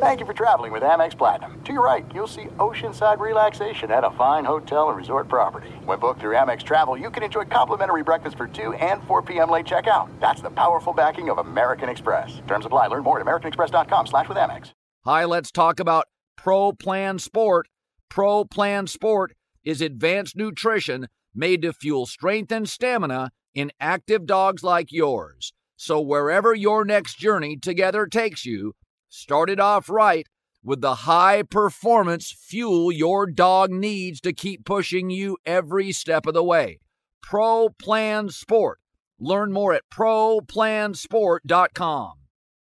Thank you for traveling with Amex Platinum. To your right, you'll see oceanside relaxation at a fine hotel and resort property. When booked through Amex Travel, you can enjoy complimentary breakfast for 2 and 4 p.m. late checkout. That's the powerful backing of American Express. Terms apply. Learn more at americanexpress.com slash with Amex. Hi, let's talk about Pro Plan Sport. Pro Plan Sport is advanced nutrition made to fuel strength and stamina in active dogs like yours. So wherever your next journey together takes you, start it off right with the high performance fuel your dog needs to keep pushing you every step of the way. Pro Plan Sport. Learn more at ProPlansport.com.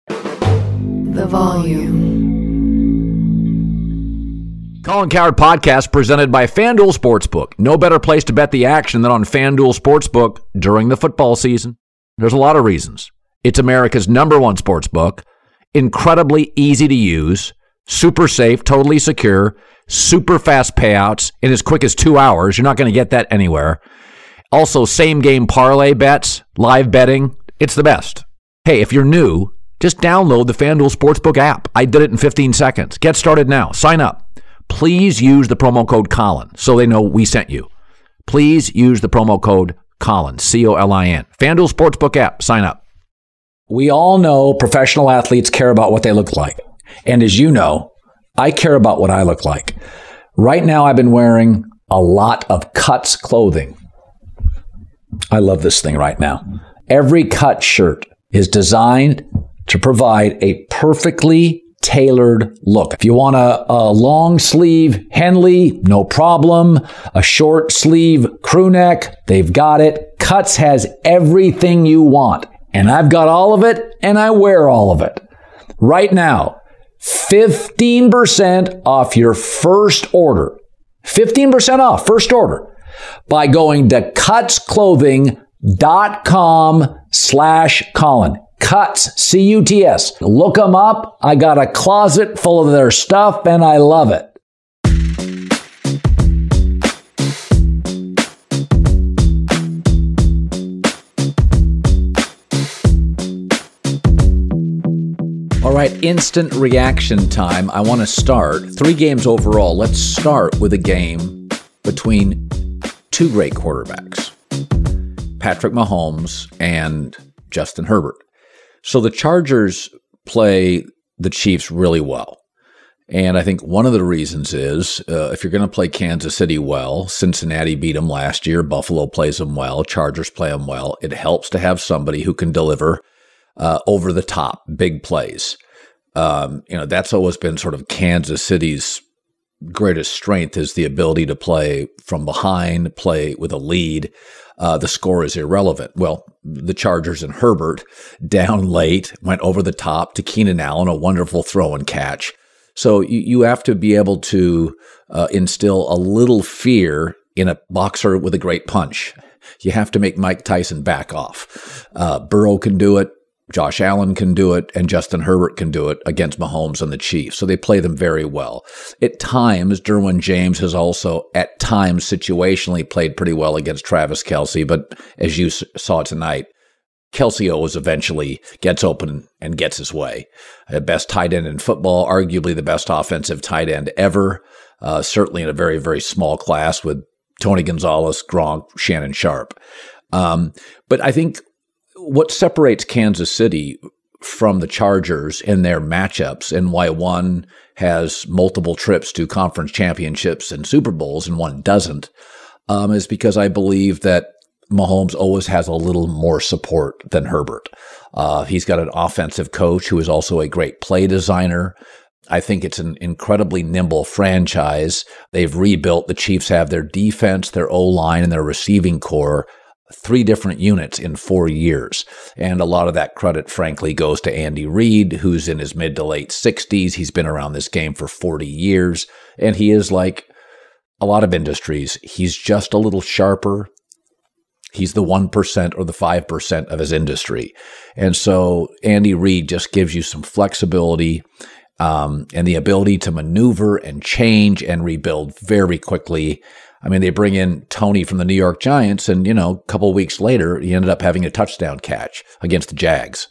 The volume. Colin Cowherd podcast presented by FanDuel Sportsbook. No better place to bet the action than on FanDuel Sportsbook during the football season. There's a lot of reasons. It's America's number one sportsbook, incredibly easy to use, super safe, totally secure, super fast payouts in as quick as two hours. You're not going to get that anywhere. Also, same game parlay bets, live betting. It's the best. Hey, if you're new, just download the FanDuel Sportsbook app. I did it in 15 seconds. Get started now. Sign up. Please use the promo code Colin so they know we sent you. Please use the promo code Colin, C O L I N. FanDuel Sportsbook app. Sign up. We all know professional athletes care about what they look like. And as you know, I care about what I look like. Right now, I've been wearing a lot of cuts clothing. I love this thing right now. Every cut shirt is designed to provide a perfectly tailored look. If you want a, a, long sleeve Henley, no problem. A short sleeve crew neck, they've got it. Cuts has everything you want. And I've got all of it and I wear all of it. Right now, 15% off your first order. 15% off first order by going to cutsclothing.com slash Colin. Cuts, C-U-T-S. Look them up. I got a closet full of their stuff and I love it. Right, instant reaction time. I want to start. Three games overall. Let's start with a game between two great quarterbacks Patrick Mahomes and Justin Herbert. So the Chargers play the Chiefs really well. And I think one of the reasons is uh, if you're going to play Kansas City well, Cincinnati beat them last year, Buffalo plays them well, Chargers play them well. It helps to have somebody who can deliver uh, over the top, big plays. Um, you know, that's always been sort of Kansas City's greatest strength is the ability to play from behind, play with a lead. Uh, the score is irrelevant. Well, the Chargers and Herbert down late went over the top to Keenan Allen, a wonderful throw and catch. So you, you have to be able to uh, instill a little fear in a boxer with a great punch. You have to make Mike Tyson back off. Uh, Burrow can do it. Josh Allen can do it and Justin Herbert can do it against Mahomes and the Chiefs. So they play them very well. At times, Derwin James has also, at times, situationally played pretty well against Travis Kelce. But as you saw tonight, Kelce always eventually gets open and gets his way. The best tight end in football, arguably the best offensive tight end ever. Uh, certainly in a very, very small class with Tony Gonzalez, Gronk, Shannon Sharpe. Um, but I think what separates Kansas City from the Chargers in their matchups and why one has multiple trips to conference championships and Super Bowls and one doesn't um, is because I believe that Mahomes always has a little more support than Herbert. Uh, he's got an offensive coach who is also a great play designer. I think it's an incredibly nimble franchise. They've rebuilt. The Chiefs have their defense, their O line, and their receiving core three different units in four years. And a lot of that credit, frankly, goes to Andy Reid, who's in his mid to late 60s. He's been around this game for 40 years. And he is like a lot of industries, he's just a little sharper. He's the 1% or the 5% of his industry. And so Andy Reid just gives you some flexibility. Um, and the ability to maneuver and change and rebuild very quickly I mean, they bring in Toney from the New York Giants, and you know, a couple weeks later, he ended up having a touchdown catch against the Jags.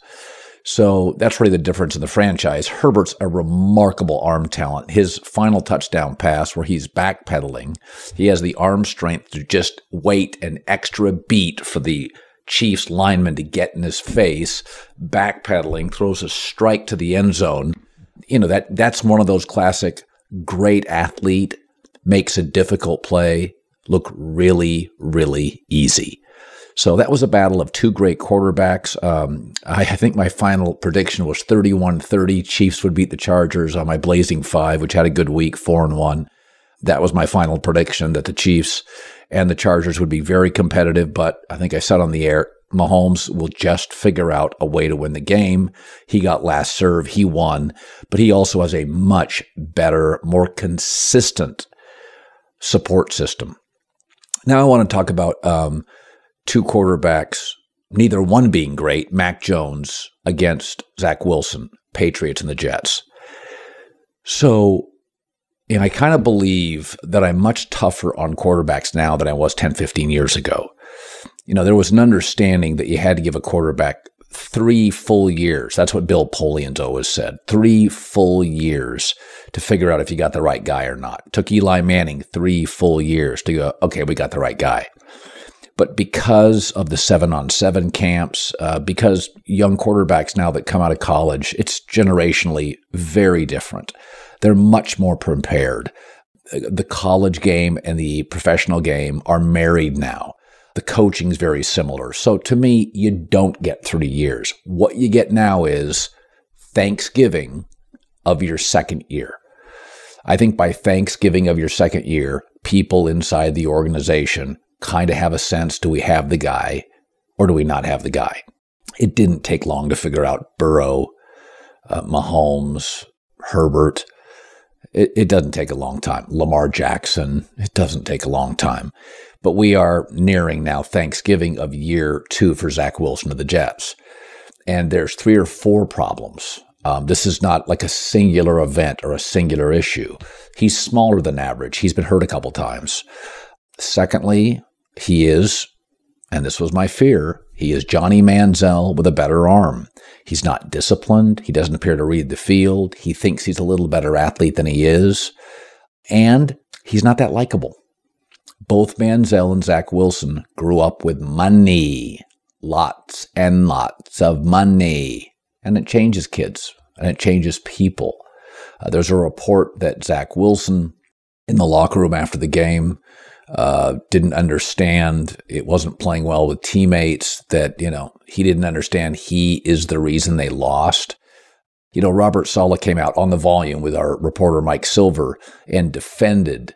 So that's really the difference in the franchise. Herbert's a remarkable arm talent. His final touchdown pass, where he's backpedaling, he has the arm strength to just wait an extra beat for the Chiefs lineman to get in his face, backpedaling, throws a strike to the end zone. You know, that that's one of those classic great athlete makes a difficult play look really, really easy. So that was a battle of two great quarterbacks. Um, I, I, think my final prediction was 31 30. Chiefs would beat the Chargers on my Blazing Five, which had a good week, 4 and 1. That was my final prediction that the Chiefs and the Chargers would be very competitive. But I think I said on the air, Mahomes will just figure out a way to win the game. He got last serve, he won, but he also has a much better, more consistent support system. Now I want to talk about um, two quarterbacks, neither one being great, Mac Jones against Zach Wilson, Patriots and the Jets. So, and I kind of believe that I'm much tougher on quarterbacks now than I was 10, 15 years ago. You know, there was an understanding that you had to give a quarterback three full years. That's what Bill Polian's always said. Three full years to figure out if you got the right guy or not. It took Eli Manning three full years to go, okay, we got the right guy. But because of the seven on seven camps, uh, because young quarterbacks now that come out of college, it's generationally very different. They're much more prepared. The college game and the professional game are married now. The coaching is very similar. So to me, you don't get three years. What you get now is Thanksgiving of your second year. I think by Thanksgiving of your second year, people inside the organization kind of have a sense do we have the guy or do we not have the guy? It didn't take long to figure out Burrow, uh, Mahomes, Herbert. It, it doesn't take a long time. Lamar Jackson, it doesn't take a long time. But we are nearing now Thanksgiving of year two for Zach Wilson of the Jets. And there's three or four problems. Um, this is not like a singular event or a singular issue. He's smaller than average. He's been hurt a couple times. Secondly, he is, and this was my fear, he is Johnny Manziel with a better arm. He's not disciplined. He doesn't appear to read the field. He thinks he's a little better athlete than he is. And he's not that likable. Both Manziel and Zach Wilson grew up with money, lots and lots of money. And it changes kids and it changes people. Uh, there's a report that Zach Wilson in the locker room after the game uh, didn't understand it wasn't playing well with teammates that you know he didn't understand he is the reason they lost you know robert saleh came out on the volume with our reporter mike silver and defended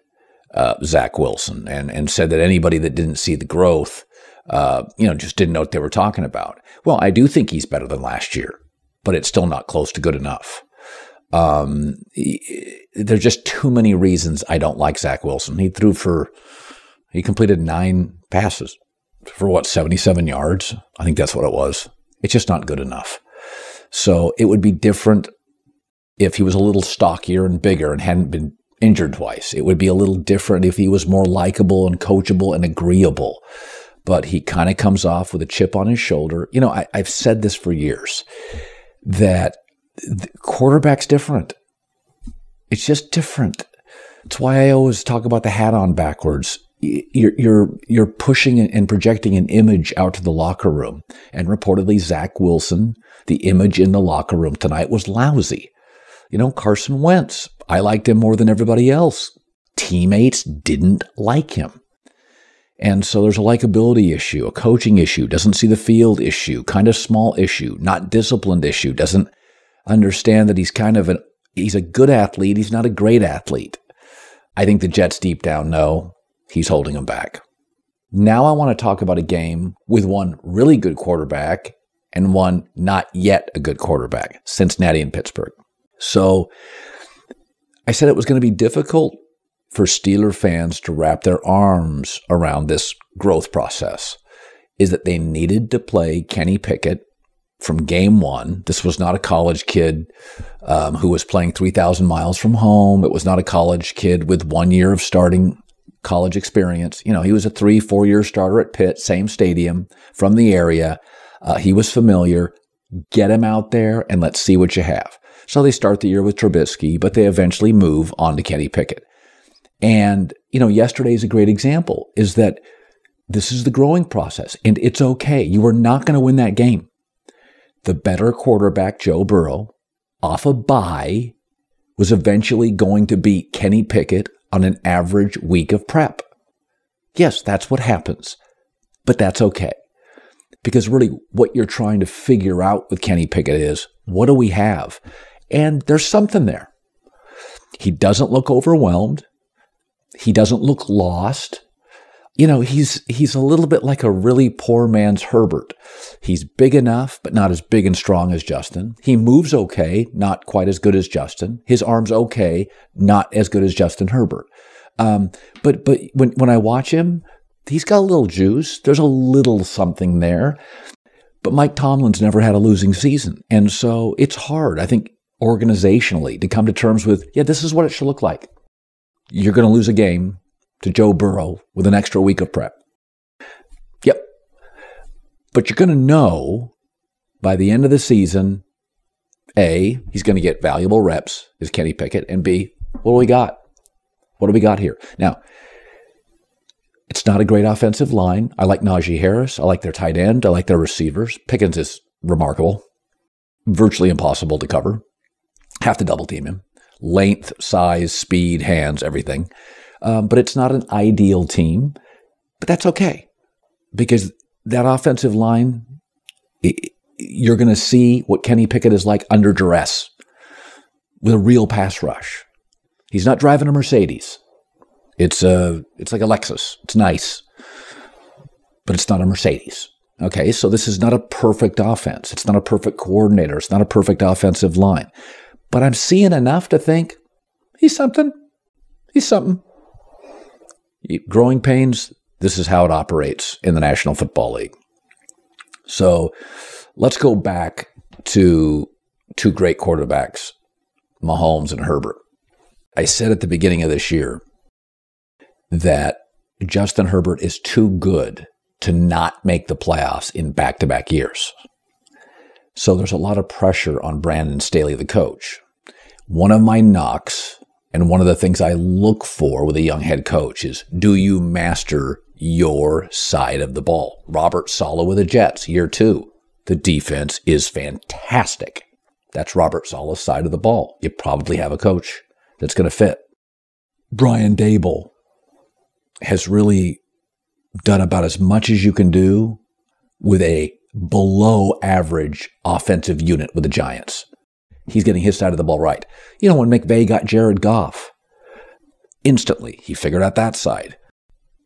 uh, zach wilson and, and said that anybody that didn't see the growth uh, you know just didn't know what they were talking about well i do think he's better than last year but it's still not close to good enough um, there's just too many reasons I don't like Zach Wilson. He threw for he completed nine passes for what, 77 yards? I think that's what it was. It's just not good enough. So it would be different if he was a little stockier and bigger and hadn't been injured twice. It would be a little different if he was more likable and coachable and agreeable. But he kind of comes off with a chip on his shoulder. You know, I, have said this for years that quarterback's different. It's just different. It's why I always talk about the hat on backwards you're you're you're pushing and projecting an image out to the locker room. And reportedly, Zach Wilson, the image in the locker room tonight was lousy. You know, Carson Wentz, I liked him more than everybody else. Teammates didn't like him. And so there's a likability issue, a coaching issue, doesn't see the field issue, kind of small issue, not disciplined issue, doesn't understand that he's kind of an he's a good athlete, he's not a great athlete. I think the Jets deep down know he's holding him back. Now I want to talk about a game with one really good quarterback and one not yet a good quarterback, Cincinnati and Pittsburgh. So I said it was going to be difficult for Steeler fans to wrap their arms around this growth process is that they needed to play Kenny Pickett from game one. This was not a college kid um, who was playing 3,000 miles from home. It was not a college kid with one year of starting college experience. You know, he was a three, four year starter at Pitt, same stadium from the area. Uh, he was familiar. Get him out there and let's see what you have. So they start the year with Trubisky, but they eventually move on to Kenny Pickett. And, you know, yesterday is a great example is that this is the growing process and it's okay. You are not going to win that game. The better quarterback, Joe Burrow, off a bye, was eventually going to beat Kenny Pickett on an average week of prep. Yes, that's what happens, but that's okay. Because really, what you're trying to figure out with Kenny Pickett is what do we have? And there's something there. He doesn't look overwhelmed. He doesn't look lost. You know, he's he's a little bit like a really poor man's Herbert. He's big enough, but not as big and strong as Justin. He moves okay, not quite as good as Justin. His arms okay, not as good as Justin Herbert. Um, but but when when I watch him, he's got a little juice. There's a little something there. But Mike Tomlin's never had a losing season, and so it's hard. I think organizationally to come to terms with, yeah, this is what it should look like. You're going to lose a game to Joe Burrow with an extra week of prep. Yep. But you're going to know by the end of the season A, he's going to get valuable reps, is Kenny Pickett, and B, what do we got? What do we got here? Now, it's not a great offensive line. I like Najee Harris. I like their tight end. I like their receivers. Pickens is remarkable, virtually impossible to cover. Have to double team him. Length, size, speed, hands, everything. Um, but it's not an ideal team. But that's okay because that offensive line, it, you're going to see what Kenny Pickett is like under duress with a real pass rush. He's not driving a Mercedes. It's a it's like a Lexus. It's nice, but it's not a Mercedes. Okay, so this is not a perfect offense. It's not a perfect coordinator. It's not a perfect offensive line. But I'm seeing enough to think he's something. He's something. Growing pains, this is how it operates in the National Football League. So let's go back to two great quarterbacks, Mahomes and Herbert. I said at the beginning of this year that Justin Herbert is too good to not make the playoffs in back to back years. So there's a lot of pressure on Brandon Staley, the coach. One of my knocks and one of the things I look for with a young head coach is do you master your side of the ball? Robert Saleh with the Jets, year two. The defense is fantastic. That's Robert Saleh's side of the ball. You probably have a coach that's going to fit. Brian Daboll has really done about as much as you can do with a below average offensive unit with the Giants. He's getting his side of the ball right. You know, when McVay got Jared Goff, instantly he figured out that side.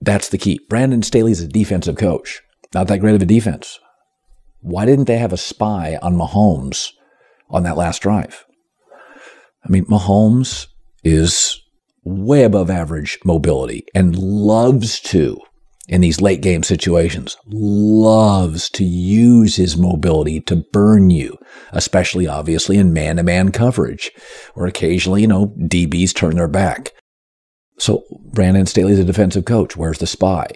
That's the key. Brandon Staley's a defensive coach, not that great of a defense. Why didn't they have a spy on Mahomes on that last drive? I mean, Mahomes is way above average mobility and loves to, in these late game situations, loves to use his mobility to burn you, especially obviously in man to man coverage, or occasionally, you know, DBs turn their back. So Brandon Staley's a defensive coach. Where's the spy?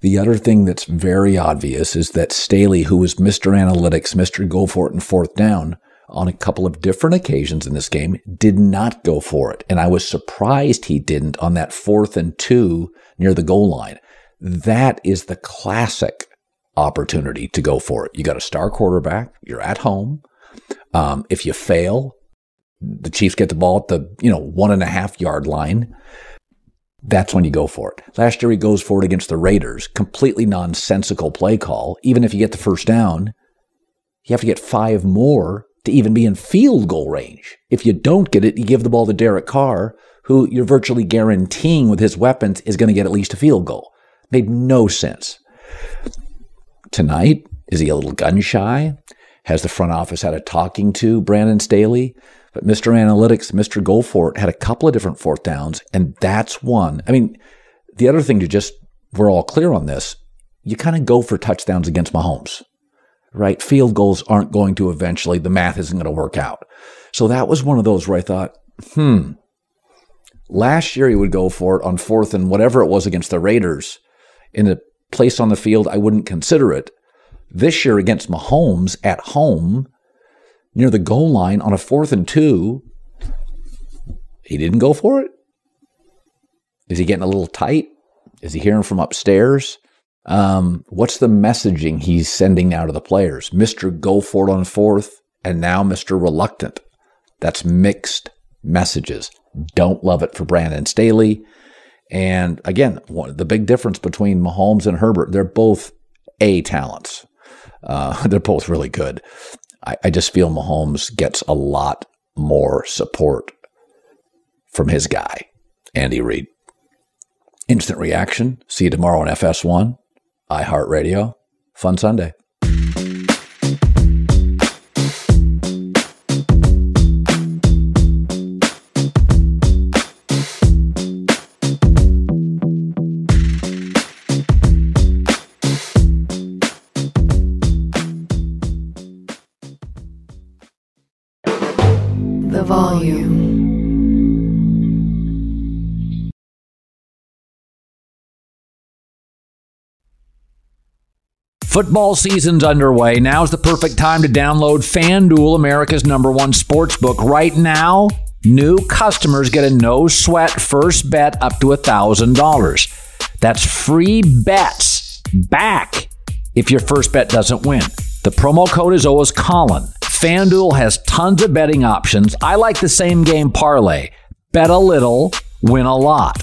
The other thing that's very obvious is that Staley, who was Mr. Analytics, Mr. Go for it and fourth down, on a couple of different occasions in this game, did not go for it. And I was surprised he didn't on that fourth and two near the goal line. That is the classic opportunity to go for it. You got a star quarterback, you're at home. Um, if you fail, the Chiefs get the ball at the, you know, one and a half yard line. That's when you go for it. Last year he goes for it against the Raiders. Completely nonsensical play call. Even if you get the first down, you have to get five more to even be in field goal range. If you don't get it, you give the ball to Derek Carr, who you're virtually guaranteeing with his weapons is going to get at least a field goal. Made no sense. Tonight, is he a little gun shy? Has the front office had a talking to Brandon Staley? But Mr. Analytics, Mr. Go for it, had a couple of different fourth downs, and that's one. I mean, the other thing to just, we're all clear on this, you kind of go for touchdowns against Mahomes right? Field goals aren't going to eventually, the math isn't going to work out. So that was one of those where I thought, hmm, last year he would go for it on fourth and whatever it was against the Raiders in a place on the field I wouldn't consider it. This year against Mahomes at home, near the goal line on a fourth and two. He didn't go for it. Is he getting a little tight? Is he hearing from upstairs? Um, what's the messaging he's sending now to the players? Mr. Go for it on fourth, and now Mr. Reluctant. That's mixed messages. Don't love it for Brandon Staley. And again, one, the big difference between Mahomes and Herbert, they're both A talents. Uh, they're both really good. I, I just feel Mahomes gets a lot more support from his guy, Andy Reid. Instant reaction. See you tomorrow on FS1, iHeartRadio. Fun Sunday. Football season's underway. Now's the perfect time to download FanDuel, America's number one sports book. Right now, new customers get a no sweat first bet up to $1,000. That's free bets back if your first bet doesn't win. The promo code is always Colin. FanDuel has tons of betting options. I like the same game parlay. Bet a little, win a lot.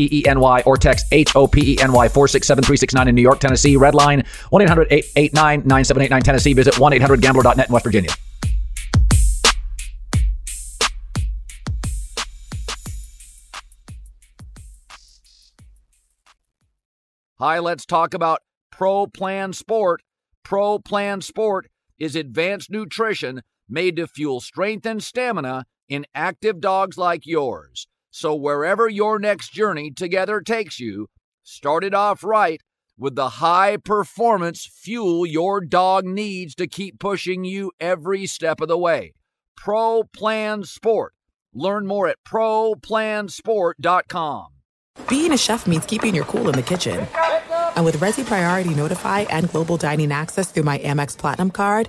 1 877 HOP. P-E-N-Y or text H-O-P-E-N-Y 467-3669 in New York, Tennessee. Red line 1-800-889-9789 Tennessee. Visit 1-800-GAMBLER.net in West Virginia. Hi, let's talk about Pro Plan Sport. Pro Plan Sport is advanced nutrition made to fuel strength and stamina in active dogs like yours. So, wherever your next journey together takes you, start it off right with the high performance fuel your dog needs to keep pushing you every step of the way. Pro Plan Sport. Learn more at ProPlansport.com. Being a chef means keeping your cool in the kitchen. And with Resy Priority Notify and Global Dining Access through my Amex Platinum card,